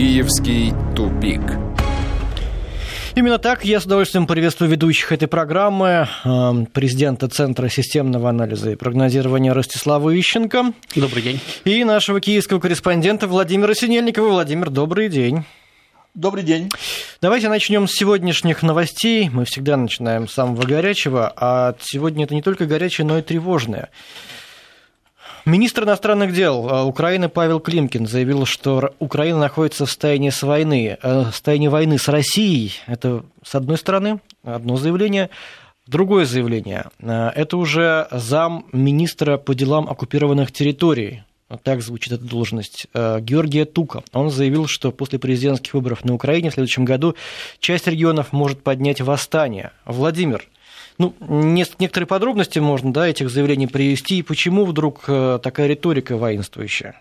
Киевский тупик. Именно так я с удовольствием приветствую ведущих этой программы, эм, президента Центра системного анализа и прогнозирования Ростислава Ищенко. Добрый день. И нашего киевского корреспондента Владимира Синельникова. Владимир, добрый день. Добрый день. Давайте начнем с сегодняшних новостей. Мы всегда начинаем с самого горячего, а сегодня это не только горячее, но и тревожное. Министр иностранных дел э, Украины Павел Климкин заявил, что Украина находится в состоянии с войны, э, в состоянии войны с Россией. Это, с одной стороны, одно заявление. Другое заявление. Э, это уже зам министра по делам оккупированных территорий. Так звучит эта должность. Георгия Тука. Он заявил, что после президентских выборов на Украине в следующем году часть регионов может поднять восстание. Владимир, ну, некоторые подробности можно да, этих заявлений привести, и почему вдруг э, такая риторика воинствующая?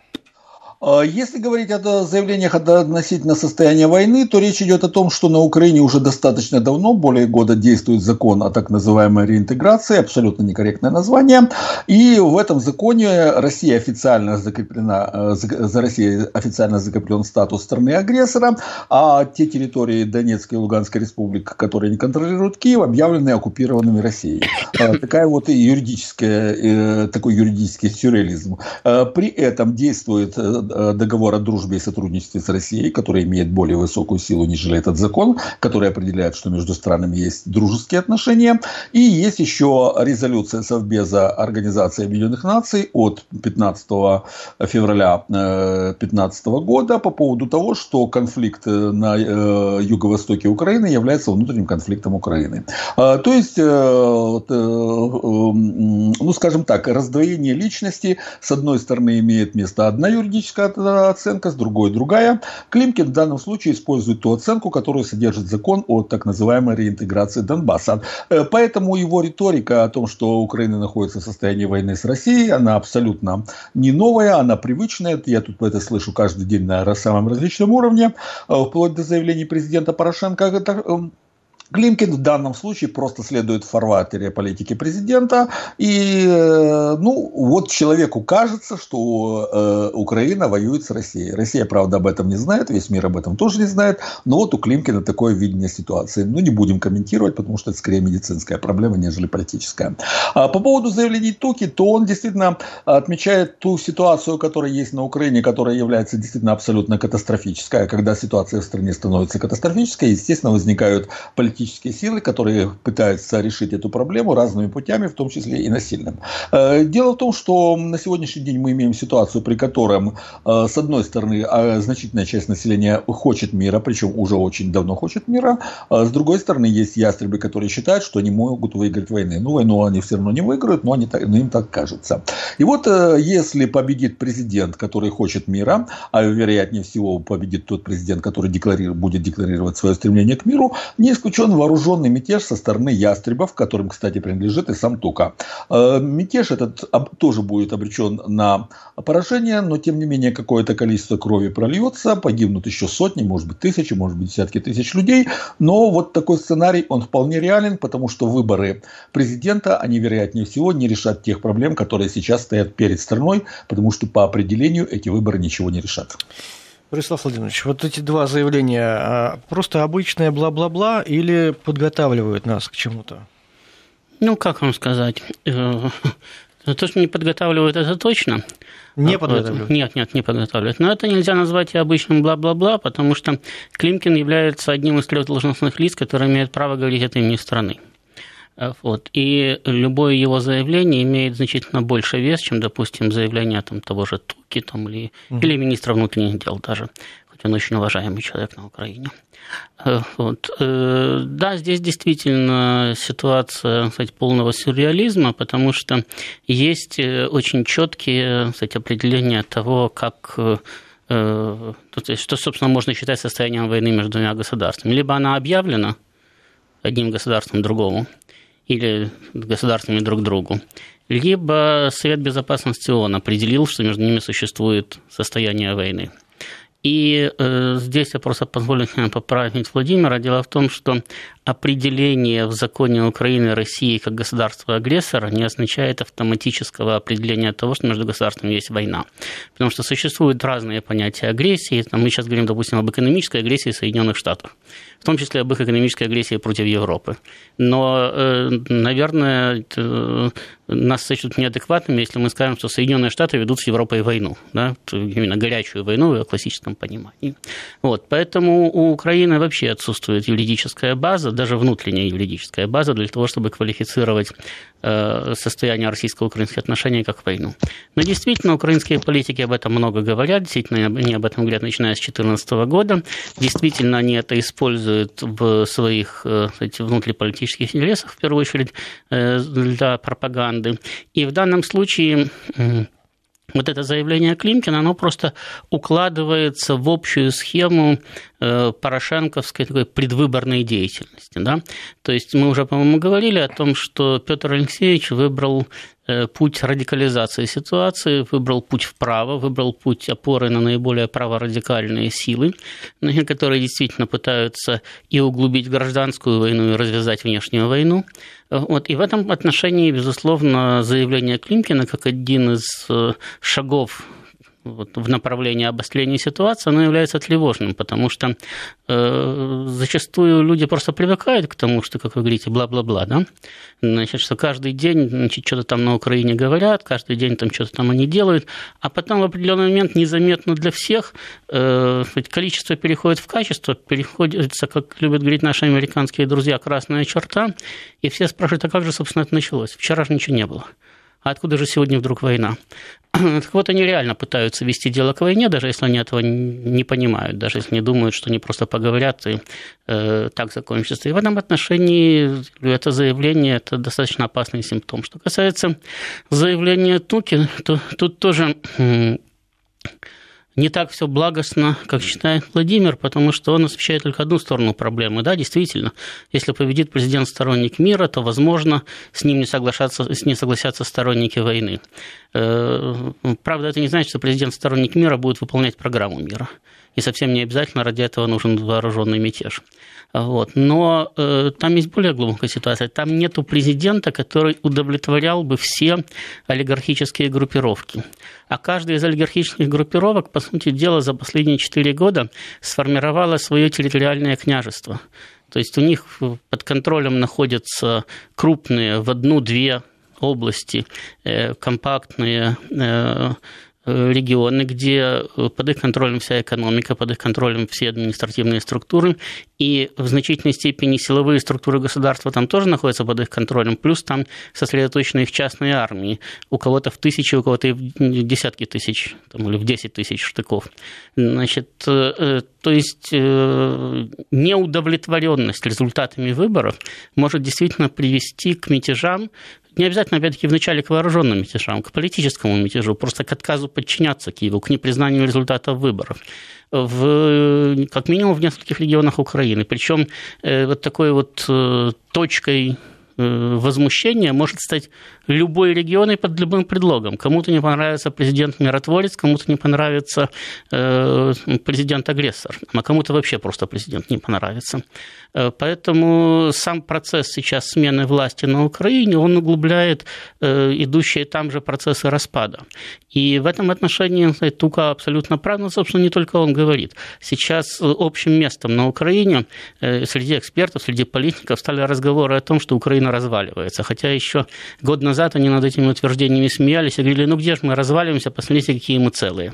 А, если говорить о заявлениях относительно состояния войны, то речь идет о том, что на Украине уже достаточно давно, более года действует закон о так называемой реинтеграции, абсолютно некорректное название. И в этом законе Россия официально закреплена, э, за Россией официально закреплен статус страны-агрессора, а те территории Донецкой и Луганской республик, которые не контролируют Киев, объявлены оккупированными Россией. А, такая вот юридическая, э, такой юридический сюрреализм. При этом действует э, Э, договор о дружбе и сотрудничестве с Россией, который имеет более высокую силу, нежели этот закон, который определяет, что между странами есть дружеские отношения. И есть еще резолюция Совбеза Организации Объединенных Наций от 15 февраля 2015 э, года по поводу того, что конфликт на э, юго-востоке Украины является внутренним конфликтом Украины. То есть, ну скажем так, раздвоение личности с одной стороны имеет место одна юридическая одна оценка, с другой другая. Климкин в данном случае использует ту оценку, которую содержит закон о так называемой реинтеграции Донбасса. Э, поэтому его риторика о том, что Украина находится в состоянии войны с Россией, она абсолютно не новая, она привычная. Я тут это слышу каждый день на самом различном уровне, э, вплоть до заявлений президента Порошенко Климкин в данном случае просто следует фарватере политики президента. И э, ну, вот человеку кажется, что э, Украина воюет с Россией. Россия, правда, об этом не знает, весь мир об этом тоже не знает. Но вот у Климкина такое видение ситуации. Ну, не будем комментировать, потому что это скорее медицинская проблема, нежели политическая. А по поводу заявлений Туки, то он действительно отмечает ту ситуацию, которая есть на Украине, которая является действительно абсолютно катастрофическая. Когда ситуация в стране становится катастрофической, естественно, возникают политические политические силы, которые пытаются решить эту проблему разными путями, в том числе и насильным. Э, дело в том, что на сегодняшний день мы имеем ситуацию, при котором, э, с одной стороны, а, значительная часть населения хочет мира, причем уже очень давно хочет мира, а с другой стороны, есть ястребы, которые считают, что они могут выиграть войны. Ну, войну они все равно не выиграют, но, они но им так кажется. И вот, э, если победит президент, который хочет мира, а вероятнее всего победит тот президент, который декларирует, будет декларировать свое стремление к миру, не исключен проведен вооруженный мятеж со стороны ястребов, которым, кстати, принадлежит и сам Тука. Э, мятеж этот тоже будет обречен на поражение, но тем не менее какое-то количество крови прольется, погибнут еще сотни, может быть тысячи, может быть десятки тысяч людей. Но вот такой сценарий, он вполне реален, потому что выборы президента, они вероятнее всего не решат тех проблем, которые сейчас стоят перед страной, потому что по определению эти выборы ничего не решат. Борислав Владимирович, вот эти два заявления а, просто обычное бла-бла-бла или подготавливают нас к чему-то? Ну, как вам сказать? Э, то, что не подготавливают, это точно. Не а, подготавливают? Нет, нет, не подготавливают. Но это нельзя назвать и обычным бла-бла-бла, потому что Климкин является одним из трех должностных лиц, которые имеют право говорить от имени страны. Э, вот. И любое его заявление имеет значительно больше вес, чем, допустим, заявление там, того же Туки там, или, угу. или министра внутренних дел даже, хоть он очень уважаемый человек на Украине. Э, вот. Э, да, здесь действительно ситуация кстати, полного сюрреализма, потому что есть очень четкие кстати, определения того, как то есть, что, собственно, можно считать состоянием войны между двумя государствами. Либо она объявлена одним государством другому, или государствами друг другу, либо Совет Безопасности ООН определил, что между ними существует состояние войны. И э, здесь я просто позволю поправить Владимира. Дело в том, что определение в законе Украины России как государства-агрессора не означает автоматического определения того, что между государствами есть война. Потому что существуют разные понятия агрессии. Там мы сейчас говорим, допустим, об экономической агрессии Соединенных Штатов, в том числе об их экономической агрессии против Европы. Но, э, наверное, нас сочтут неадекватными, если мы скажем, что Соединенные Штаты ведут с Европой войну, да, именно горячую войну в классическом понимании. Вот, поэтому у Украины вообще отсутствует юридическая база, даже внутренняя юридическая база для того, чтобы квалифицировать э, состояние российско-украинских отношений как войну. Но действительно, украинские политики об этом много говорят, действительно, они об этом говорят начиная с 2014 года, действительно, они это используют в своих кстати, э, внутриполитических интересах, в первую очередь, э, для пропаганды. И в данном случае вот это заявление Климкина, оно просто укладывается в общую схему э, порошенковской такой предвыборной деятельности. Да? То есть мы уже, по-моему, говорили о том, что Петр Алексеевич выбрал путь радикализации ситуации, выбрал путь вправо, выбрал путь опоры на наиболее праворадикальные силы, которые действительно пытаются и углубить гражданскую войну, и развязать внешнюю войну. Вот. И в этом отношении, безусловно, заявление Климкина как один из э, шагов вот, в направлении обострения ситуации, оно является тревожным, потому что э, зачастую люди просто привыкают к тому, что, как вы говорите, бла-бла-бла, да? Значит, что каждый день значит, что-то там на Украине говорят, каждый день там что-то там они делают, а потом в определенный момент незаметно для всех э, количество переходит в качество, переходится, как любят говорить наши американские друзья, красная черта, и все спрашивают, а как же, собственно, это началось? Вчера же ничего не было а откуда же сегодня вдруг война? Так вот, они реально пытаются вести дело к войне, даже если они этого не понимают, даже если не думают, что они просто поговорят и э, так закончится. И в этом отношении это заявление – это достаточно опасный симптом. Что касается заявления Туки, то тут тоже не так все благостно, как считает Владимир, потому что он освещает только одну сторону проблемы. Да, действительно, если победит президент сторонник мира, то, возможно, с ним не, соглашаться, с ним согласятся сторонники войны. Э, правда, это не значит, что президент сторонник мира будет выполнять программу мира. И совсем не обязательно ради этого нужен вооруженный мятеж. Вот. Но э, там есть более глубокая ситуация. Там нет президента, который удовлетворял бы все олигархические группировки. А каждая из олигархических группировок, по сути дела, за последние четыре года сформировала свое территориальное княжество. То есть у них под контролем находятся крупные в одну-две области э, компактные Э, регионы, где э, под их контролем вся экономика, под их контролем все административные структуры, и в значительной степени силовые структуры государства там тоже находятся под их контролем, плюс там сосредоточены их частные армии, у кого-то в тысячи, у кого-то и в десятки тысяч, там, или в десять тысяч штыков. Значит, э, то есть неудовлетворенность результатами выборов может действительно привести к мятежам, не обязательно, опять-таки, вначале к вооруженным мятежам, к политическому мятежу, просто к отказу подчиняться Киеву, к непризнанию результатов выборов. В, как минимум в нескольких регионах Украины. Причем э, вот такой вот э, точкой Э, возмущение может стать любой регион и под любым предлогом. Кому-то не понравится президент-миротворец, кому-то не понравится э, президент-агрессор, а кому-то вообще просто президент не понравится. Э, поэтому сам процесс сейчас смены власти на Украине, он углубляет идущие там же процессы распада. И в этом отношении Тука абсолютно прав, но, собственно, не только он говорит. Сейчас общим местом на Украине среди экспертов, среди политиков стали разговоры о том, что Украина разваливается. Хотя еще год назад они над этими утверждениями смеялись и говорили, ну где же мы разваливаемся, посмотрите, какие мы целые.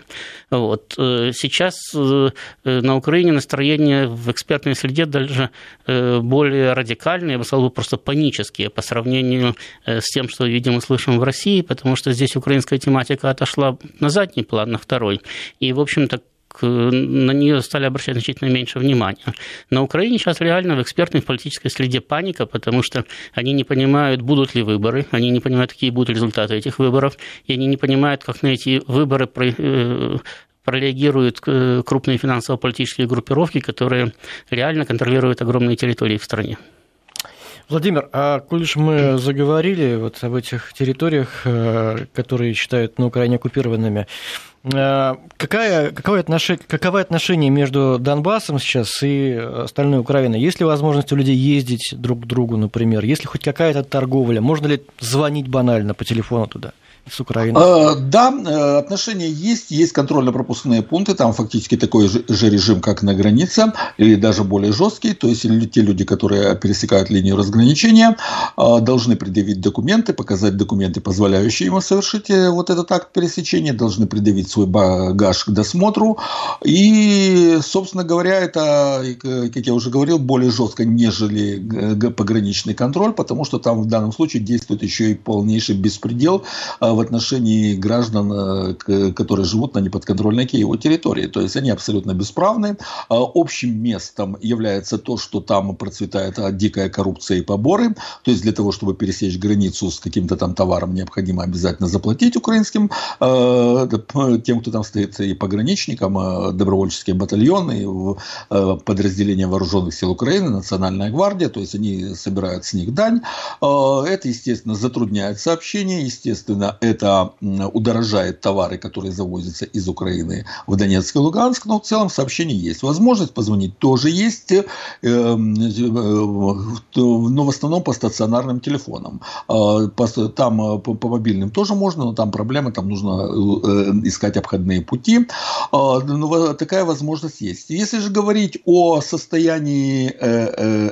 Вот. Э, сейчас э, на Украине настроение в экспертной среде даже э, более радикальные, я бы сказал, просто панические по сравнению с тем, что видим и слышим в России, потому что здесь украинская тематика отошла на задний план, на второй. И, в общем-то, на нее стали обращать значительно меньше внимания. На Украине сейчас реально в экспертной в политической среде паника, потому что они не понимают, будут ли выборы, они не понимают, какие будут результаты этих выборов, и они не понимают, как на эти выборы э, прореагируют э, крупные финансово-политические группировки, которые реально контролируют огромные территории в стране. Владимир, а коль уж мы заговорили вот об этих территориях, э, которые считают на Украине оккупированными, какая, какое отношение, каково отношение между Донбассом сейчас и остальной Украиной? Есть ли возможность у людей ездить друг к другу, например? Есть ли хоть какая-то торговля? Можно ли звонить банально по телефону туда? С Украины? А, да, э, отношения есть, есть контрольно-пропускные пункты, там фактически такой же, режим, как на границе, или даже более жесткий, то есть те люди, которые пересекают линию разграничения, а, должны предъявить документы, показать документы, позволяющие ему совершить э, вот этот акт пересечения, должны предъявить свой багаж к досмотру, и, собственно говоря, это, как я уже говорил, более жестко, нежели пограничный контроль, потому что там в данном случае действует еще и полнейший беспредел а, в отношении граждан, э, которые живут на неподконтрольной Киеву территории. То есть они абсолютно бесправны. А общим местом является то, что там процветает дикая коррупция и поборы. То есть для того, чтобы пересечь границу с каким-то там товаром, необходимо обязательно заплатить украинским э, тем, кто там стоит, и пограничникам, э, добровольческие батальоны, подразделения вооруженных сил Украины, Национальная гвардия. То есть они собирают с них дань. Это, естественно, затрудняет сообщение. Естественно, это удорожает товары, которые завозятся из Украины в Донецк и Луганск, но в целом сообщение есть. Возможность позвонить тоже есть, э, э, но в основном по стационарным телефонам. А, там э, по мобильным тоже можно, но там проблема, там нужно искать обходные пути. А, но такая возможность есть. Если же говорить о состоянии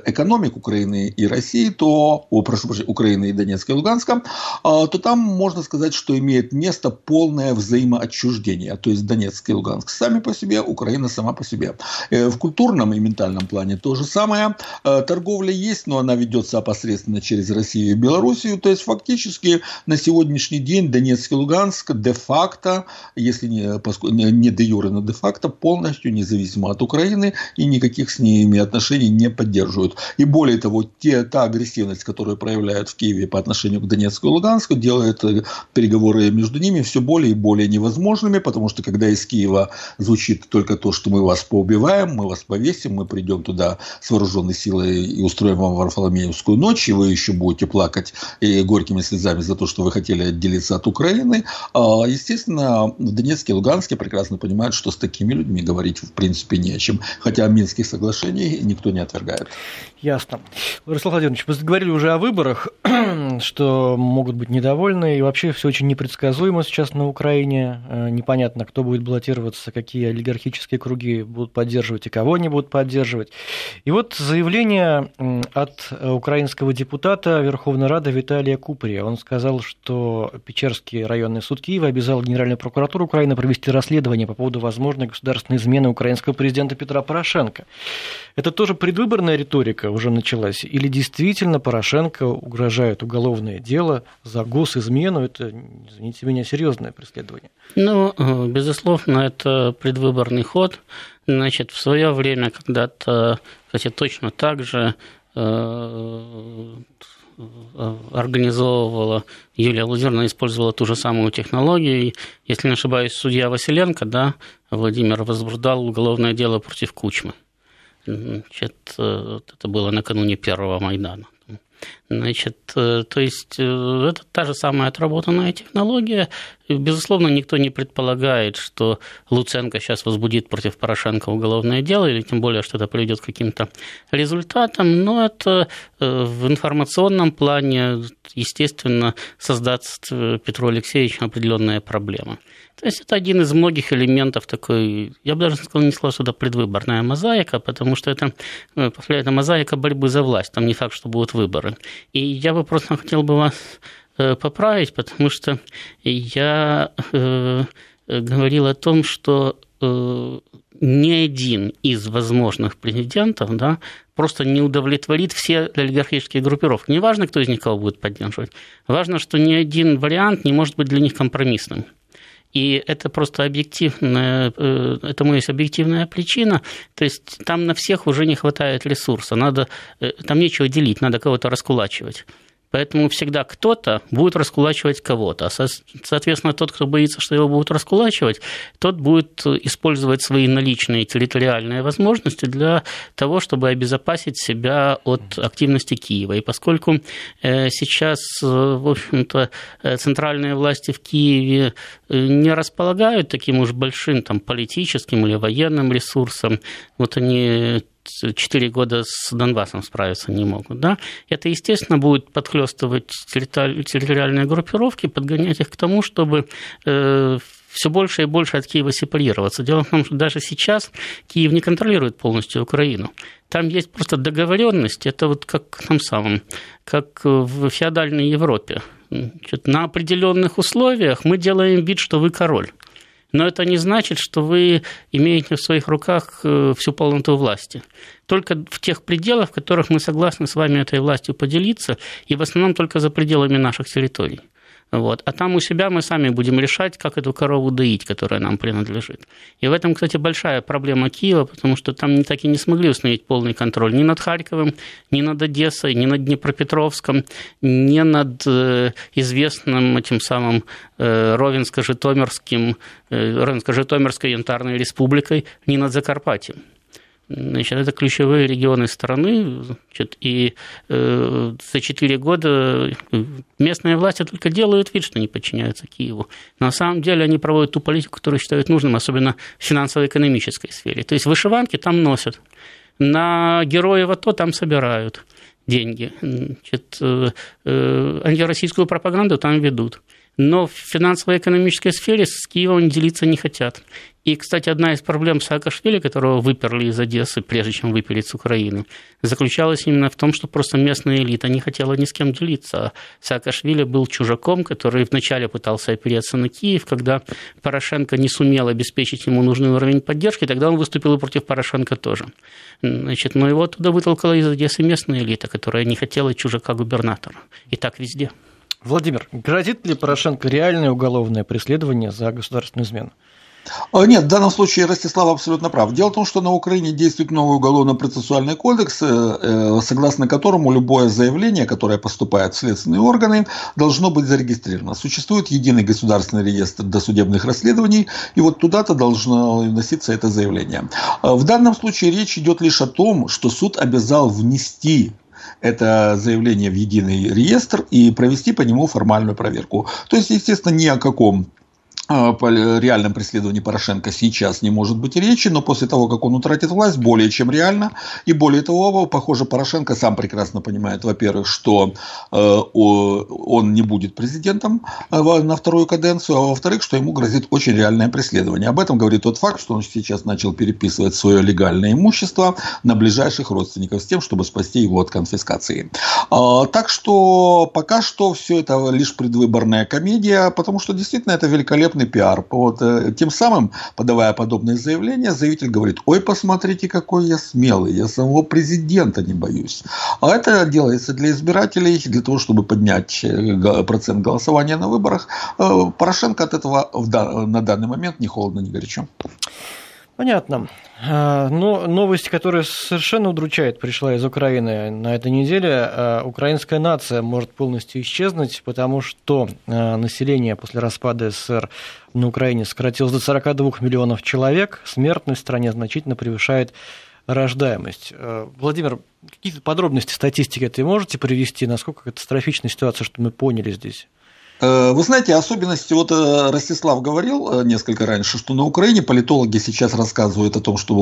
экономик Украины и России, то, о, прошу прощения, Украины и Донецка и Луганска, а, то там можно сказать, сказать, что имеет место полное взаимоотчуждение. То есть Донецк и Луганск сами по себе, Украина сама по себе. Э, в культурном и ментальном плане то же самое. Э, торговля есть, но она ведется опосредственно через Россию и Белоруссию. То есть фактически на сегодняшний день Донецк и Луганск де-факто, если не, не де юре, но де-факто полностью независимо от Украины и никаких с ними отношений не поддерживают. И более того, те, та агрессивность, которую проявляют в Киеве по отношению к Донецку и Луганску, делает э, переговоры между ними все более и более невозможными, потому что когда из Киева звучит только то, что мы вас поубиваем, мы вас повесим, мы придем туда с вооруженной силой и устроим вам Варфоломеевскую ночь, и вы еще будете плакать и горькими слезами за то, что вы хотели отделиться от Украины. А, естественно, в Донецке и Луганске прекрасно понимают, что с такими людьми говорить в принципе не о чем, хотя Минских соглашений никто не отвергает. Ясно. Владислав Владимирович, вы говорили уже о выборах, что могут быть недовольны, и вообще очень непредсказуемо сейчас на Украине. Э, непонятно, кто будет баллотироваться, какие олигархические круги будут поддерживать и кого они будут поддерживать. И вот заявление от украинского депутата Верховной Рады Виталия Куприя. Он сказал, что Печерский районный суд Киева обязал Генеральную прокуратуру Украины провести расследование по поводу возможной государственной измены украинского президента Петра Порошенко. Это тоже предвыборная риторика уже началась? Или действительно Порошенко угрожает уголовное дело за госизмену? Это, извините меня, серьезное преследование. Ну, э, безусловно, это предвыборный ход. Значит, в свое время когда-то, кстати, точно так же э, организовывала Юлия Лазерна, использовала ту же самую технологию. Если не ошибаюсь, судья Василенко, да, Владимир возбуждал уголовное дело против Кучмы. Значит, э, это было накануне первого Майдана. Значит, э, то есть э, это та же самая отработанная технология. Безусловно, никто не предполагает, что Луценко сейчас возбудит против Порошенко уголовное дело, или тем более, что это приведет к каким-то результатам, но это в информационном плане, естественно, создаст Петру Алексеевичу определенная проблема. То есть это один из многих элементов такой, я бы даже сказал, не сказал, что это предвыборная мозаика, потому что это, ну, это мозаика борьбы за власть, там не факт, что будут выборы. И я бы просто хотел бы вас э, поправить, потому что я э, говорил о том, что э, ни один из возможных президентов да, просто не удовлетворит все олигархические группировки. Неважно, кто из них кого будет поддерживать. Важно, что ни один вариант не может быть для них компромиссным. И это просто объективная, э, этому есть объективная причина. То есть там на всех уже не хватает ресурса. Надо, э, там нечего делить, надо кого-то раскулачивать. Поэтому всегда кто-то будет раскулачивать кого-то. А соответственно, тот, кто боится, что его будут раскулачивать, тот будет использовать свои наличные территориальные возможности для того, чтобы обезопасить себя от активности Киева. И поскольку э, сейчас, э, в общем-то, э, центральные власти в Киеве не располагают таким уж большим там, политическим или военным ресурсом, вот они четыре года с Донбассом справиться не могут. Да? Это, естественно, будет подхлестывать территориальные группировки, подгонять их к тому, чтобы э, все больше и больше от Киева сепарироваться. Дело в том, что даже сейчас Киев не контролирует полностью Украину. Там есть просто договоренность, это вот как там самом, как в феодальной Европе. На определенных условиях мы делаем вид, что вы король но это не значит, что вы имеете в своих руках э, всю полноту власти. Только в тех пределах, в которых мы согласны с вами этой властью поделиться, и в основном только за пределами наших территорий. Вот. А там у себя мы сами будем решать, как эту корову доить, которая нам принадлежит. И в этом, кстати, большая проблема Киева, потому что там так и не смогли установить полный контроль ни над Харьковом, ни над Одессой, ни над Днепропетровском, ни над э, известным этим самым э, Ровенско-Житомирским, э, Ровенско-Житомирской янтарной республикой, ни над Закарпатьем. Значит, это ключевые регионы страны, значит, и э, за 4 года местные власти только делают вид, что не подчиняются Киеву. На самом деле они проводят ту политику, которую считают нужным, особенно в финансово-экономической сфере. То есть вышиванки там носят, на героев АТО там собирают деньги, значит, э, э, антироссийскую пропаганду там ведут но в финансово-экономической сфере с Киевом делиться не хотят. И, кстати, одна из проблем Саакашвили, которого выперли из Одессы, прежде чем выпилить с Украины, заключалась именно в том, что просто местная элита не хотела ни с кем делиться. Саакашвили был чужаком, который вначале пытался опереться на Киев, когда Порошенко не сумел обеспечить ему нужный уровень поддержки, тогда он выступил и против Порошенко тоже. Значит, но его туда вытолкала из Одессы местная элита, которая не хотела чужака-губернатора. И так везде. Владимир, грозит ли Порошенко реальное уголовное преследование за государственную измену? А, нет, в данном случае Ростислав абсолютно прав. Дело в том, что на Украине действует новый уголовно-процессуальный кодекс, э, э, согласно которому любое заявление, которое поступает в следственные органы, должно быть зарегистрировано. Существует единый государственный реестр досудебных расследований, и вот туда-то должно вноситься это заявление. А, в данном случае речь идет лишь о том, что суд обязал внести это заявление в единый реестр и провести по нему формальную проверку. То есть, естественно, ни о каком реальном преследовании Порошенко сейчас не может быть речи, но после того, как он утратит власть, более чем реально. И более того, похоже, Порошенко сам прекрасно понимает, во-первых, что э, он не будет президентом э, на вторую каденцию, а во-вторых, что ему грозит очень реальное преследование. Об этом говорит тот факт, что он сейчас начал переписывать свое легальное имущество на ближайших родственников с тем, чтобы спасти его от конфискации. А, так что пока что все это лишь предвыборная комедия, потому что действительно это великолепно великолепный пиар. Вот, э, тем самым, подавая подобные заявления, заявитель говорит, ой, посмотрите, какой я смелый, я самого президента не боюсь. А это делается для избирателей, для того, чтобы поднять э, процент голосования на выборах. Э, Порошенко от этого на данный момент ни холодно, ни горячо. Понятно. А, но новость, которая совершенно удручает, пришла из Украины на этой неделе. А, украинская нация может полностью исчезнуть, потому что а, население после распада СССР на Украине сократилось до 42 миллионов человек. Смертность в стране значительно превышает рождаемость. Владимир, какие-то подробности статистики ты можете привести? Насколько катастрофичная ситуация, что мы поняли здесь? Э, вы знаете, особенности, вот э, Ростислав говорил э, несколько раньше, что на Украине политологи сейчас рассказывают о том, что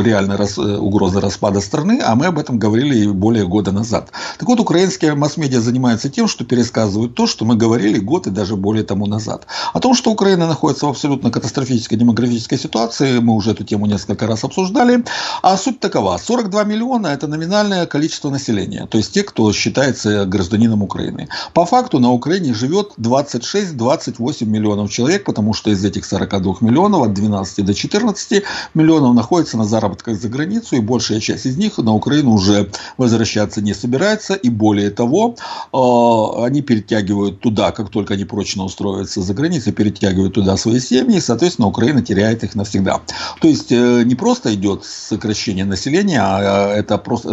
реальная угроза распада страны, а мы об этом говорили более года назад. Так вот, украинские масс-медиа занимаются тем, что пересказывают то, что мы говорили год и даже более тому назад. О том, что Украина находится в абсолютно катастрофической демографической ситуации, мы уже эту тему несколько раз обсуждали. А суть такова, 42 миллиона – это номинальное количество населения, то есть те, кто считается гражданином Украины. По факту на Украине живет от 26-28 миллионов человек, потому что из этих 42 миллионов от 12 до 14 миллионов находится на заработках за границу, и большая часть из них на Украину уже возвращаться не собирается, и более того, э, они перетягивают туда, как только они прочно устроятся за границей, перетягивают туда свои семьи, и, соответственно, Украина теряет их навсегда. То есть, э, не просто идет сокращение населения, а это просто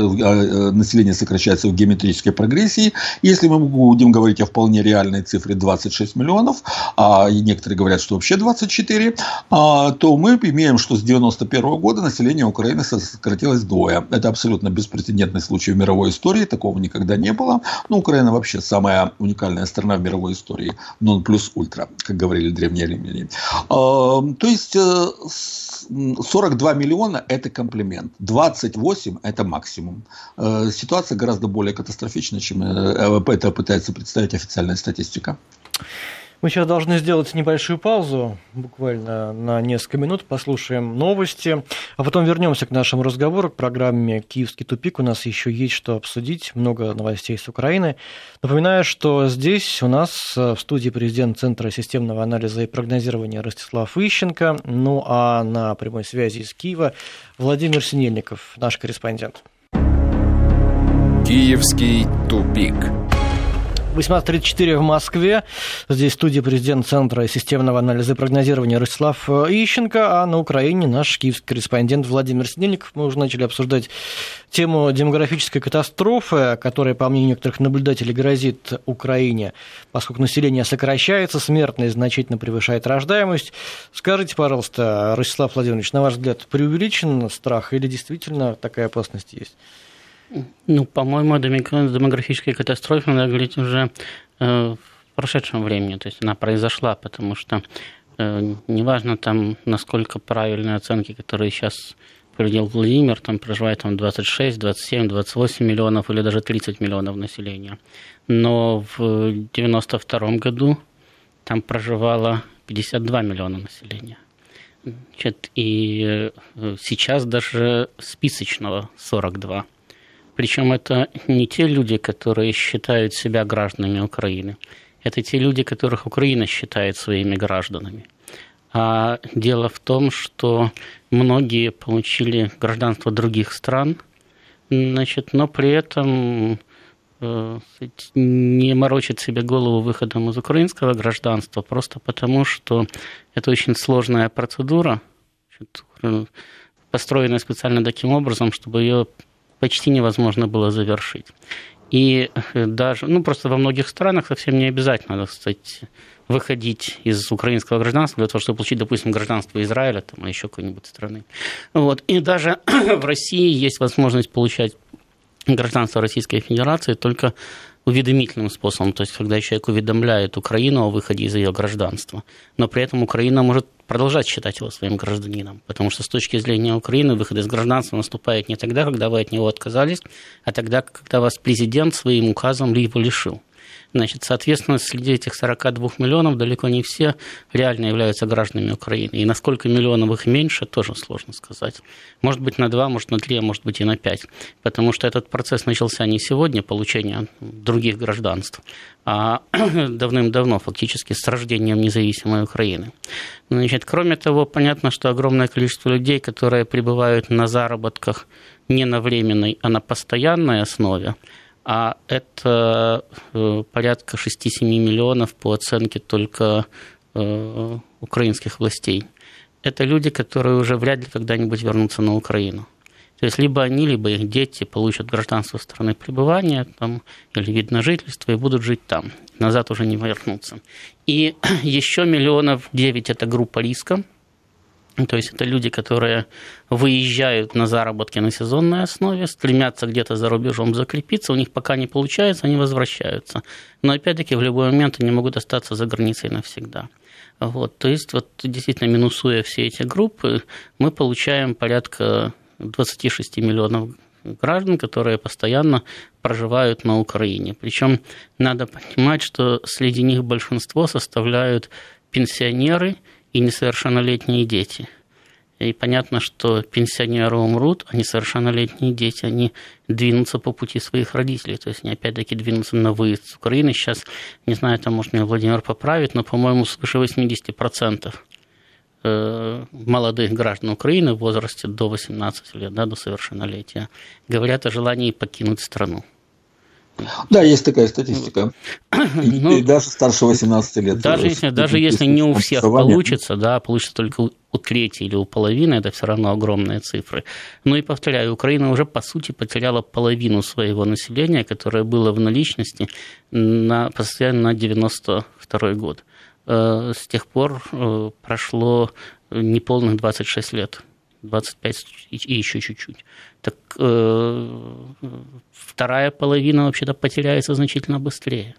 население сокращается в геометрической прогрессии. Если мы будем говорить о вполне реальной цифре 26 миллионов, а некоторые говорят, что вообще 24, а, то мы имеем, что с 91 года население Украины сократилось вдвое. Это абсолютно беспрецедентный случай в мировой истории, такого никогда не было. Ну, Украина вообще самая уникальная страна в мировой истории, нон плюс ультра, как говорили древние римляне. А, то есть 42 э, миллиона – это комплимент, 28 – это максимум. Э, ситуация гораздо более катастрофична, чем э, это пытается представить официальная статистика. Мы сейчас должны сделать небольшую паузу, буквально на несколько минут, послушаем новости, а потом вернемся к нашему разговору, к программе «Киевский тупик». У нас еще есть что обсудить, много новостей с Украины. Напоминаю, что здесь у нас в студии президент Центра системного анализа и прогнозирования Ростислав Ищенко, ну а на прямой связи из Киева Владимир Синельников, наш корреспондент. Киевский тупик. 18.34 в Москве. Здесь студия президент Центра системного анализа и прогнозирования Ростислав Ищенко, а на Украине наш киевский корреспондент Владимир Снельников. Мы уже начали обсуждать тему демографической катастрофы, которая, по мнению некоторых наблюдателей, грозит Украине, поскольку население сокращается, смертность значительно превышает рождаемость. Скажите, пожалуйста, Ростислав Владимирович, на ваш взгляд, преувеличен страх или действительно такая опасность есть? Ну, по-моему, о демографической катастрофе надо говорить уже э, в прошедшем времени. То есть она произошла, потому что э, неважно там, насколько правильные оценки, которые сейчас приводил Владимир, там проживает там 26, 27, 28 миллионов или даже 30 миллионов населения. Но в 92 году там проживало 52 миллиона населения. Значит, и э, сейчас даже списочного 42. Причем это не те люди, которые считают себя гражданами Украины. Это те люди, которых Украина считает своими гражданами. А дело в том, что многие получили гражданство других стран, значит, но при этом э, не морочит себе голову выходом из украинского гражданства, просто потому что это очень сложная процедура, построенная специально таким образом, чтобы ее почти невозможно было завершить. И э, даже, ну, просто во многих странах совсем не обязательно, так сказать, выходить из украинского гражданства для того, чтобы получить, допустим, гражданство Израиля там, или еще какой-нибудь страны. Вот. И даже в России есть возможность получать гражданство Российской Федерации только уведомительным способом, то есть когда человек уведомляет Украину о выходе из ее гражданства, но при этом Украина может продолжать считать его своим гражданином, потому что с точки зрения Украины выход из гражданства наступает не тогда, когда вы от него отказались, а тогда, когда вас президент своим указом его лишил. Значит, соответственно, среди этих 42 миллионов далеко не все реально являются гражданами Украины. И насколько миллионов их меньше, тоже сложно сказать. Может быть, на 2, может, на 3, а может быть, и на 5. Потому что этот процесс начался не сегодня, получение других гражданств, а давным-давно, фактически, с рождением независимой Украины. Значит, кроме того, понятно, что огромное количество людей, которые пребывают на заработках не на временной, а на постоянной основе, а это э, порядка 6-7 миллионов по оценке только э, украинских властей. Это люди, которые уже вряд ли когда-нибудь вернутся на Украину. То есть либо они, либо их дети получат гражданство страны пребывания там, или вид на жительство и будут жить там. Назад уже не вернутся. И еще миллионов 9 – это группа риска – то есть это люди, которые выезжают на заработки на сезонной основе, стремятся где-то за рубежом закрепиться, у них пока не получается, они возвращаются. Но опять-таки в любой момент они могут остаться за границей навсегда. Вот, то есть вот действительно минусуя все эти группы, мы получаем порядка 26 миллионов граждан, которые постоянно проживают на Украине. Причем надо понимать, что среди них большинство составляют пенсионеры – и несовершеннолетние дети. И понятно, что пенсионеры умрут, а несовершеннолетние дети, они двинутся по пути своих родителей. То есть они опять-таки двинутся на выезд с Украины. Сейчас, не знаю, там, может, меня Владимир поправит, но, по-моему, свыше 80% э, молодых граждан Украины в возрасте до 18 лет, да, до совершеннолетия, говорят о желании покинуть страну. Да, есть такая статистика. Ну, и даже старше 18 лет. Даже если, даже если не у всех получится, да, получится только у трети или у половины, это все равно огромные цифры. Ну и повторяю, Украина уже по сути потеряла половину своего населения, которое было в наличности на, постоянно на 92 год. Э, с тех пор э, прошло неполных 26 лет. 25 и еще чуть-чуть. Так э, вторая половина вообще-то потеряется значительно быстрее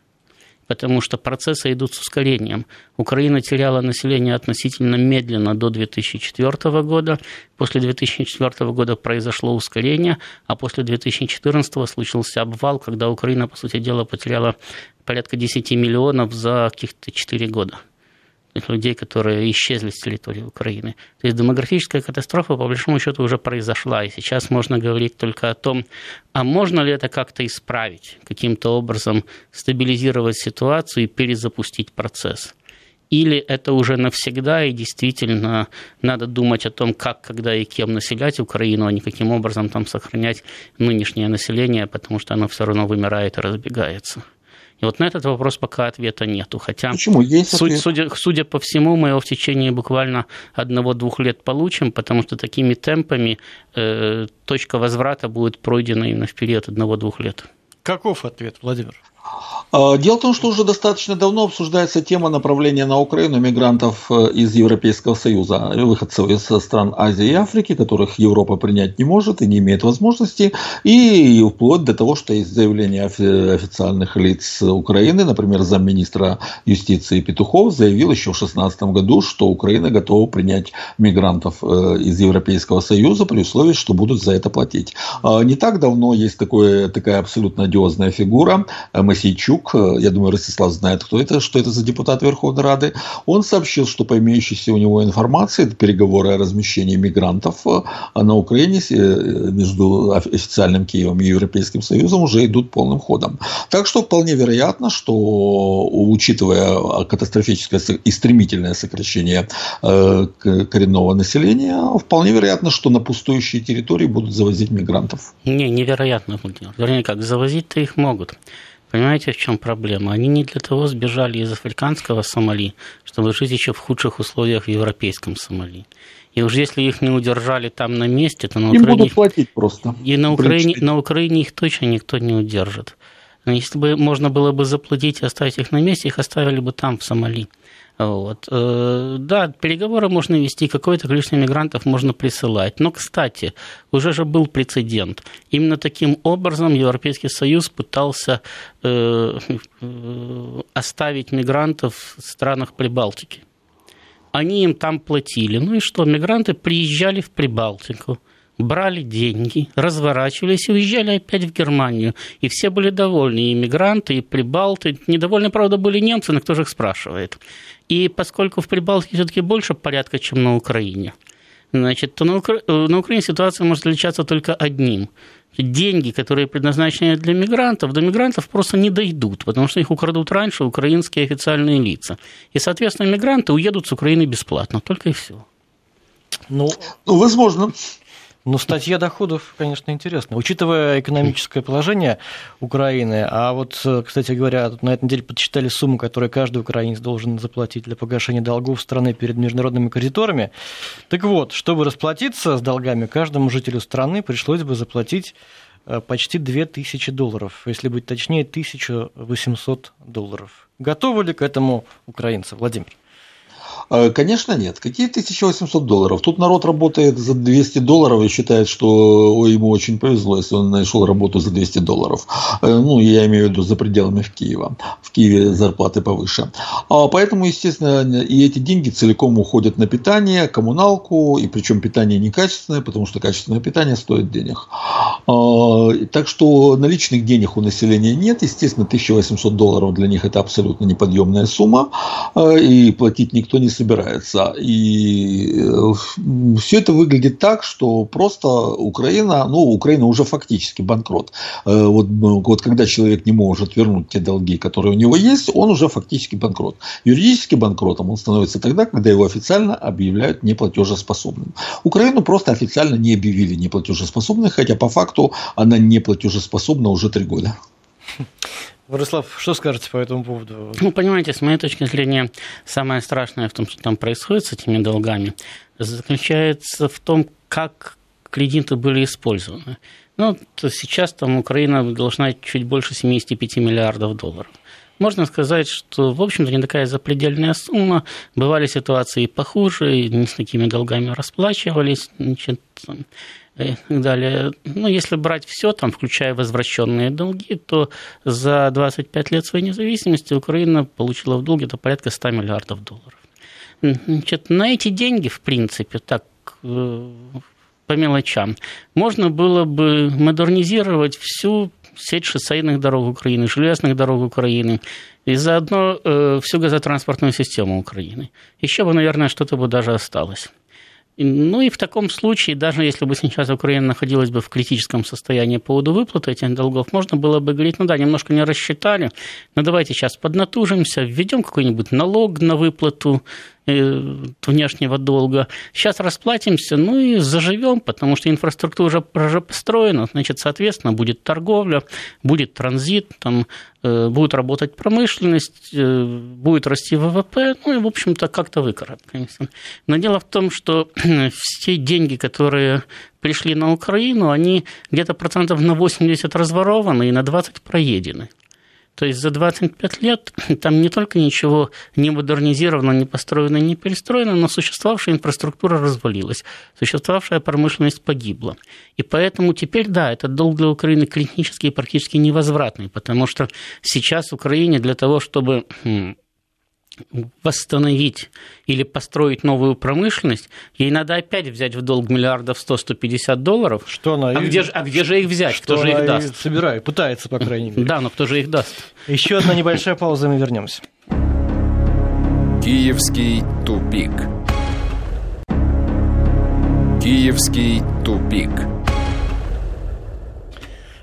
потому что процессы идут с ускорением. Украина теряла население относительно медленно до 2004 года. После 2004 года произошло ускорение, а после 2014 случился обвал, когда Украина, по сути дела, потеряла порядка 10 миллионов за каких-то 4 года людей, которые исчезли с территории Украины. То есть демографическая катастрофа, по большому счету, уже произошла, и сейчас можно говорить только о том, а можно ли это как-то исправить, каким-то образом стабилизировать ситуацию и перезапустить процесс. Или это уже навсегда, и действительно надо думать о том, как, когда и кем населять Украину, а не каким образом там сохранять нынешнее население, потому что оно все равно вымирает и разбегается. И вот на этот вопрос пока ответа нету. Хотя, Почему? Есть ответ. судя, судя по всему, мы его в течение буквально одного-двух лет получим, потому что такими темпами э, точка возврата будет пройдена именно в период одного-двух лет. Каков ответ, Владимир? А, дело в том, что уже достаточно давно обсуждается тема направления на Украину мигрантов э, из Европейского Союза, выходцев из стран Азии и Африки, которых Европа принять не может и не имеет возможности, и вплоть до того, что есть заявление официальных лиц Украины, например, замминистра юстиции Петухов заявил еще в 2016 году, что Украина готова принять мигрантов э, из Европейского Союза при условии, что будут за это платить. А, не так давно есть такое, такая абсолютно одиозная фигура, э, Масейчук, э, я думаю, Ростислав знает, кто это, что это за депутат Верховной Рады, он сообщил, что по имеющейся у него информации, это переговоры о размещении мигрантов э, на Украине э, между официальным Киевом и Европейским Союзом уже идут полным ходом. Так что вполне вероятно, что учитывая катастрофическое и стремительное сокращение коренного населения, вполне вероятно, что на пустующие территории будут завозить мигрантов. Не, невероятно. Вернее, как завозить-то их могут. Понимаете, в чем проблема? Они не для того сбежали из африканского Сомали, чтобы жить еще в худших условиях в европейском Сомали. И уж если их не удержали там на месте, то на Им Украине... будут платить просто. И на Украине, на Украине их точно никто не удержит. Если бы можно было бы заплатить и оставить их на месте, их оставили бы там, в Сомали. Вот. Э, да, переговоры можно вести, какое-то количество мигрантов можно присылать. Но, кстати, уже же был прецедент. Именно таким образом Европейский Союз пытался э, э, оставить мигрантов в странах Прибалтики. Они им там платили. Ну и что, мигранты приезжали в Прибалтику брали деньги, разворачивались и уезжали опять в Германию. И все были довольны, и иммигранты, и прибалты. Недовольны, правда, были немцы, но кто же их спрашивает. И поскольку в Прибалтике все-таки больше порядка, чем на Украине, значит, то на, Укра... на Украине ситуация может отличаться только одним. Деньги, которые предназначены для мигрантов, до мигрантов просто не дойдут, потому что их украдут раньше украинские официальные лица. И, соответственно, мигранты уедут с Украины бесплатно, только и все. Ну, ну возможно. Ну, статья доходов, конечно, интересная. Учитывая экономическое положение Украины, а вот, кстати говоря, на этой неделе подсчитали сумму, которую каждый украинец должен заплатить для погашения долгов страны перед международными кредиторами. Так вот, чтобы расплатиться с долгами, каждому жителю страны пришлось бы заплатить э, почти 2000 долларов, если быть точнее, 1800 долларов. Готовы ли к этому украинцы, Владимир? Э, конечно, нет. Какие 1800 долларов? Тут народ работает за 200 долларов и считает, что ему очень повезло, если он нашел работу за 200 долларов. Э, ну, я имею в виду за пределами в Киева. В Киеве зарплаты повыше. А поэтому, естественно, и эти деньги целиком уходят на питание, коммуналку, и причем питание некачественное, потому что качественное питание стоит денег. Так что наличных денег у населения нет. Естественно, 1800 долларов для них это абсолютно неподъемная сумма, и платить никто не собирается. И все это выглядит так, что просто Украина, ну, Украина уже фактически банкрот. Вот, вот когда человек не может вернуть те долги, которые у него есть, он уже фактически банкрот. Юридически банкротом он становится тогда, когда его официально объявляют неплатежеспособным. Украину просто официально не объявили неплатежеспособной, хотя по факту она неплатежеспособна уже три года. Владислав, что скажете по этому поводу? Ну, понимаете, с моей точки зрения, самое страшное в том, что там происходит с этими долгами, заключается в том, как кредиты были использованы. Ну, то сейчас там Украина должна чуть больше 75 миллиардов долларов. Можно сказать, что, в общем-то, не такая запредельная сумма. Бывали ситуации похуже, и не с такими долгами расплачивались, значит, и так далее. Ну, если брать все, там, включая возвращенные долги, то за 25 лет своей независимости Украина получила в долг где-то порядка 100 миллиардов долларов. Значит, на эти деньги, в принципе, так э, по мелочам, можно было бы модернизировать всю сеть шоссейных дорог Украины, железных дорог Украины и заодно э, всю газотранспортную систему Украины. Еще бы, наверное, что-то бы даже осталось. Ну и в таком случае, даже если бы сейчас Украина находилась бы в критическом состоянии по поводу выплаты этих долгов, можно было бы говорить, ну да, немножко не рассчитали, но давайте сейчас поднатужимся, введем какой-нибудь налог на выплату внешнего долга. Сейчас расплатимся, ну и заживем, потому что инфраструктура уже построена, значит, соответственно, будет торговля, будет транзит, там, э, будет работать промышленность, э, будет расти ВВП, ну и, в общем-то, как-то выкарабкаемся. Но дело в том, что все деньги, которые пришли на Украину, они где-то процентов на 80 разворованы и на 20 проедены. То есть за 25 лет там не только ничего не модернизировано, не построено, не перестроено, но существовавшая инфраструктура развалилась, существовавшая промышленность погибла. И поэтому теперь, да, этот долг для Украины критически и практически невозвратный, потому что сейчас Украине для того, чтобы восстановить или построить новую промышленность, ей надо опять взять в долг миллиардов 100-150 долларов. Что она а, и... где, а где же их взять? Что кто же их даст? Собирает, пытается, по крайней мере. Да, но кто же их даст? Еще одна небольшая пауза, и мы вернемся. Киевский тупик. Киевский тупик.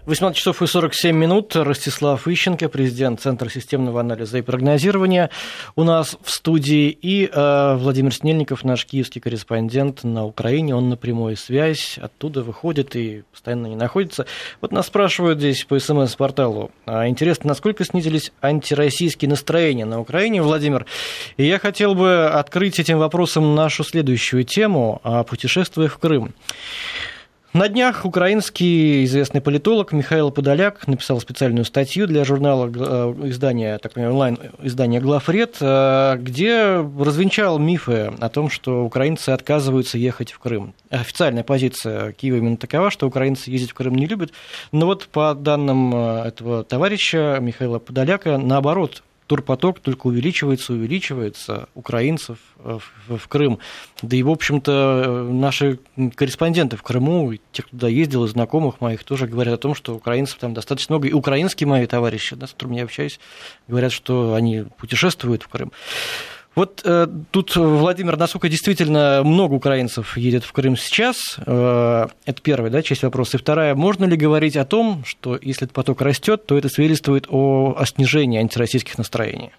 18 часов и 47 минут. Ростислав Ищенко, президент Центра системного анализа и прогнозирования у нас в студии. И э, Владимир Снельников, наш киевский корреспондент на Украине. Он на прямой связь, оттуда выходит и постоянно не находится. Вот нас спрашивают здесь по СМС-порталу. А интересно, насколько снизились антироссийские настроения на Украине, Владимир? И я хотел бы открыть этим вопросом нашу следующую тему о путешествиях в Крым. На днях украинский известный политолог Михаил Подоляк написал специальную статью для журнала э, издания, так понимаю, онлайн издания «Главред», э, где развенчал мифы о том, что украинцы отказываются ехать в Крым. Официальная позиция Киева именно такова, что украинцы ездить в Крым не любят. Но вот по данным э, этого товарища Михаила Подоляка, наоборот, турпоток только увеличивается, увеличивается украинцев э, в, в Крым. Да и, в общем-то, наши корреспонденты в Крыму, те, кто туда ездил, и знакомых моих, тоже говорят о том, что украинцев там достаточно много. И украинские мои товарищи, да, с которыми я общаюсь, говорят, что они путешествуют в Крым. Вот э, тут, Владимир, насколько действительно много украинцев едет в Крым сейчас? Э, это первая да, часть вопроса. И вторая, можно ли говорить о том, что если этот поток растет, то это свидетельствует о, о снижении антироссийских настроений?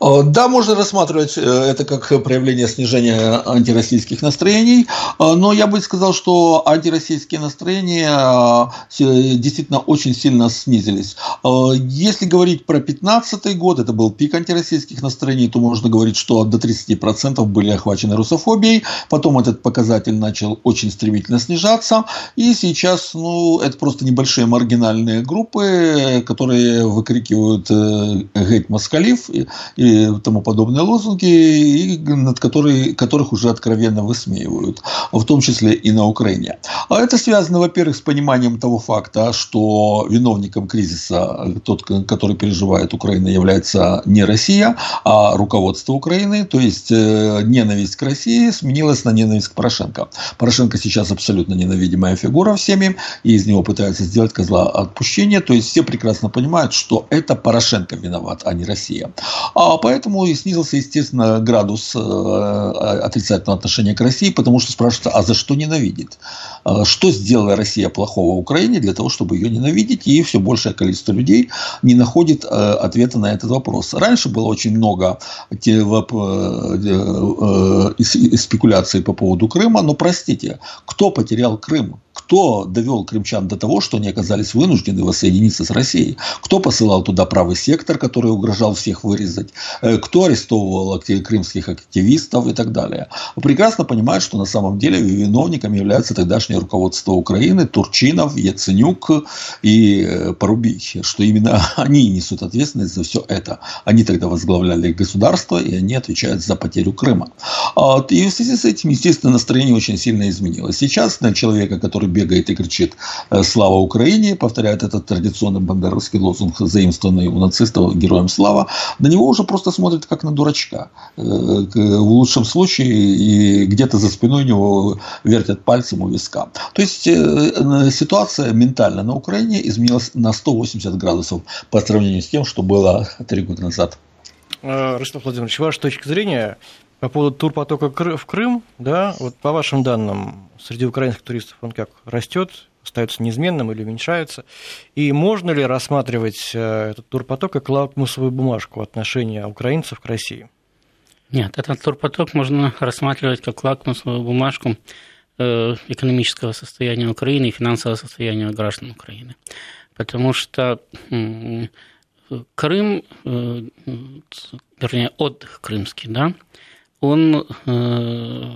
Э, да, можно рассматривать э, это как проявление снижения антироссийских настроений, э, но я бы сказал, что антироссийские настроения действительно очень сильно снизились. Если говорить про 2015 год, это был пик антироссийских настроений, то можно говорить, что до 30% были охвачены русофобией, потом этот показатель начал очень стремительно снижаться, и сейчас ну, это просто небольшие маргинальные группы, которые выкрикивают «Геть Москалив», и тому подобные лозунги, и над которые, которых уже откровенно высмеивают, в том числе и на Украине. А это связано, во-первых, с пониманием того факта, что виновником кризиса, тот, который переживает Украина, является не Россия, а руководство Украины. То есть э, ненависть к России сменилась на ненависть к Порошенко. Порошенко сейчас абсолютно ненавидимая фигура всеми, и из него пытаются сделать козла отпущения. То есть все прекрасно понимают, что это Порошенко виноват, а не Россия. А поэтому и снизился, естественно, градус э, отрицательного отношения к России, потому что спрашивается, а за что ненавидит? А что сделала Россия плохого Украине для того, чтобы ее ненавидеть? И все большее количество людей не находит э, ответа на этот вопрос. Раньше было очень много спекуляций по поводу Крыма, но простите, кто потерял Крым? Кто довел крымчан до того, что они оказались вынуждены воссоединиться с Россией? Кто посылал туда правый сектор, который угрожал всех вырезать? Э, кто арестовывал крымских активистов и так далее? Прекрасно понимают, что на самом деле виновниками является тогдашнее руководство Украины, Турчинов, Яценюк и э, Порубич, что именно они несут ответственность за все это. Они тогда возглавляли государство, и они отвечают за потерю Крыма. А и в связи с этим, естественно, настроение очень сильно изменилось. Сейчас на человека, который бегает и кричит э, «Слава Украине!», повторяет этот традиционный бандеровский лозунг, заимствованный у нацистов «Героям слава», на него уже просто смотрят как на дурачка. Э, в лучшем случае и где-то за спиной него вертят пальцем у виска. То есть э, ситуация ментально на Украине изменилась на 180 градусов по сравнению с тем, что было три года назад. Ростов Владимирович, ваша точка зрения по поводу турпотока в Крым, да, вот по вашим данным, среди украинских туристов он как растет, остается неизменным или уменьшается? И можно ли рассматривать э, этот турпоток как лакмусовую бумажку отношения украинцев к России? Нет, этот турпоток можно рассматривать как лакмусовую бумажку э, экономического состояния Украины и финансового состояния граждан Украины. Потому что Крым, э, вернее, отдых крымский, да, он э,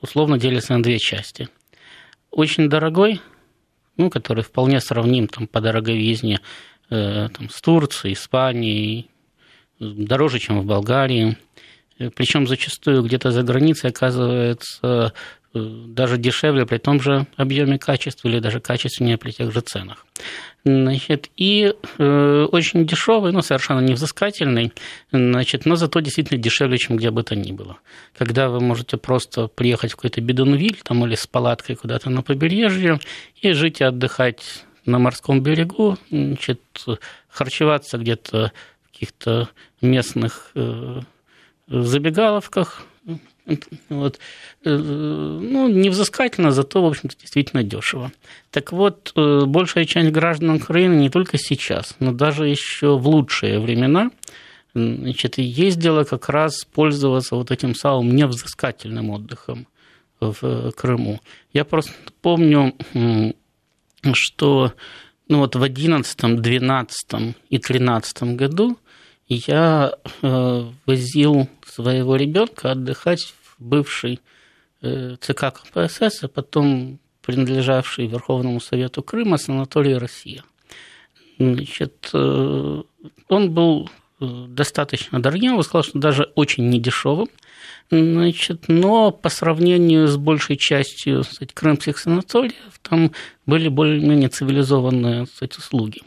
условно делится на две части. Очень дорогой, ну, который вполне сравним там, по дороговизне э, там, с Турцией, Испанией, дороже, чем в Болгарии. Причем зачастую где-то за границей оказывается даже дешевле при том же объеме качества или даже качественнее при тех же ценах. Значит, и э, очень дешевый, но совершенно невзыскательный, значит, но зато действительно дешевле, чем где бы то ни было. Когда вы можете просто приехать в какой-то Бедунвиль там, или с палаткой куда-то на побережье и жить и отдыхать на морском берегу, значит, харчеваться где-то в каких-то местных э, забегаловках, вот. Э, ну, невзыскательно, зато, в общем-то, действительно дешево. Так вот, э, большая часть граждан Украины не только сейчас, но даже еще в лучшие времена значит, ездила как раз пользоваться вот этим самым невзыскательным отдыхом в Крыму. Я просто помню, что ну вот в 2011, 2012 и 2013 году я э, возил своего ребенка отдыхать в бывший э, ЦК КПСС, а потом принадлежавший Верховному Совету Крыма санаторий «Россия». Значит, э, он был достаточно дорогим, бы сказал, что даже очень недешевым. Значит, но по сравнению с большей частью кстати, крымских санаториев, там были более-менее цивилизованные кстати, услуги.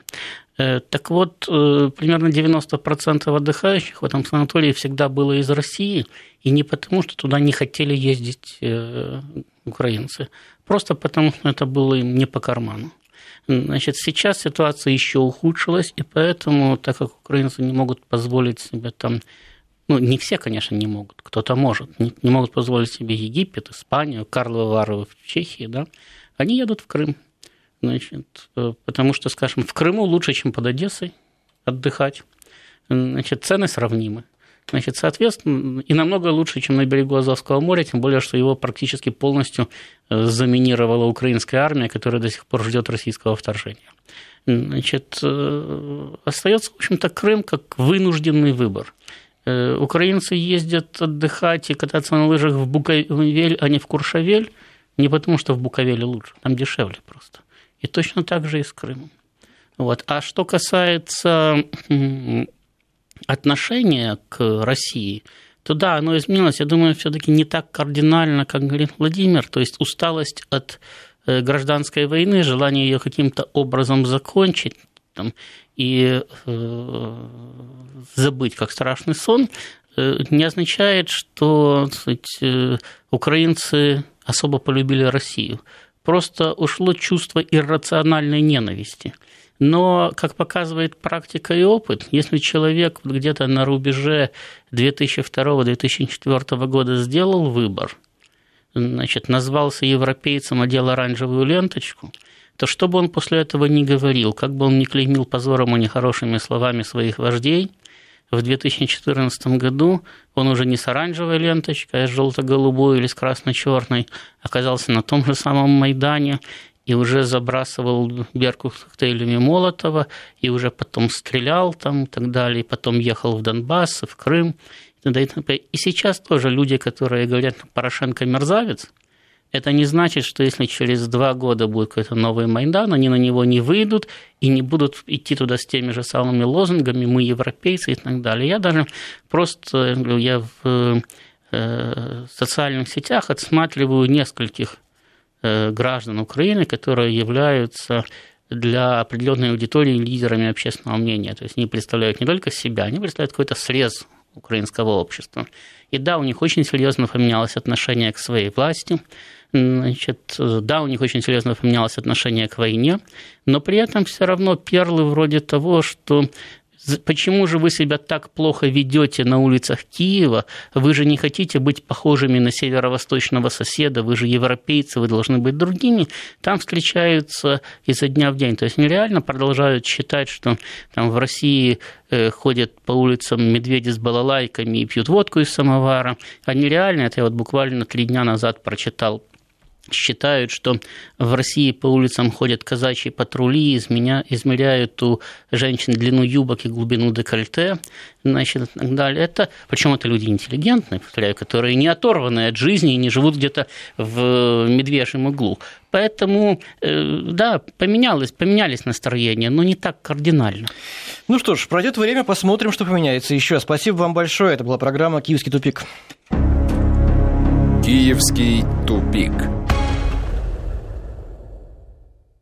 Э, так вот, э, примерно 90% отдыхающих в этом санатории всегда было из России, и не потому, что туда не хотели ездить э, украинцы, просто потому, что это было им не по карману. Значит, сейчас ситуация еще ухудшилась, и поэтому, так как украинцы не могут позволить себе там, ну, не все, конечно, не могут, кто-то может, не, не могут позволить себе Египет, Испанию, Карловы Вары в Чехии, да, они едут в Крым. Значит, э, потому что, скажем, в Крыму лучше, чем под Одессой отдыхать. Значит, цены сравнимы. Значит, соответственно, и намного лучше, чем на берегу Азовского моря, тем более, что его практически полностью э, заминировала украинская армия, которая до сих пор ждет российского вторжения. Значит, э, остается, в общем-то, Крым как вынужденный выбор. Украинцы ездят отдыхать и кататься на лыжах в Буковель, а не в Куршавель, не потому, что в Буковеле лучше, там дешевле просто. И точно так же и с Крымом. Вот. А что касается отношения к России, то да, оно изменилось, я думаю, все-таки не так кардинально, как говорит Владимир, то есть усталость от э, гражданской войны, желание ее каким-то образом закончить там, и э, забыть как страшный сон, э, не означает, что сказать, э, украинцы особо полюбили Россию. Просто ушло чувство иррациональной ненависти. Но, как показывает практика и опыт, если человек где-то на рубеже 2002-2004 года сделал выбор, значит, назвался европейцем, одел оранжевую ленточку, то что бы он после этого не говорил, как бы он ни клеймил позором и нехорошими словами своих вождей, в 2014 году. Он уже не с оранжевой ленточкой, а с желто-голубой или с красно-черной оказался на том же самом Майдане и уже забрасывал Берку коктейлями Молотова, и уже потом стрелял там и так далее, и потом ехал в Донбасс, в Крым. И сейчас тоже люди, которые говорят, Порошенко мерзавец, это не значит, что если через два года будет какой-то новый Майдан, они на него не выйдут и не будут идти туда с теми же самыми лозунгами «мы европейцы» и так далее. Я даже просто, я в э, социальных сетях отсматриваю нескольких Э, граждан Украины, которые являются для определенной аудитории лидерами общественного мнения. То есть они представляют не только себя, они представляют какой-то срез украинского общества. И да, у них очень серьезно поменялось отношение к своей власти, Значит, да, у них очень серьезно поменялось отношение к войне, но при этом все равно перлы вроде того, что почему же вы себя так плохо ведете на улицах Киева? Вы же не хотите быть похожими на северо-восточного соседа, вы же европейцы, вы должны быть другими. Там встречаются изо дня в день. То есть нереально продолжают считать, что там в России э, ходят по улицам медведи с балалайками и пьют водку из самовара. А нереально, это я вот буквально три дня назад прочитал считают, что в России по улицам ходят казачьи патрули, изменя, измеряют у женщин длину юбок и глубину декольте, значит, и так далее. Это, причем это люди интеллигентные, повторяю, которые не оторваны от жизни и не живут где-то в медвежьем углу. Поэтому, э, да, поменялось, поменялись настроения, но не так кардинально. Ну что ж, пройдет время, посмотрим, что поменяется еще. Спасибо вам большое. Это была программа «Киевский тупик». Киевский тупик.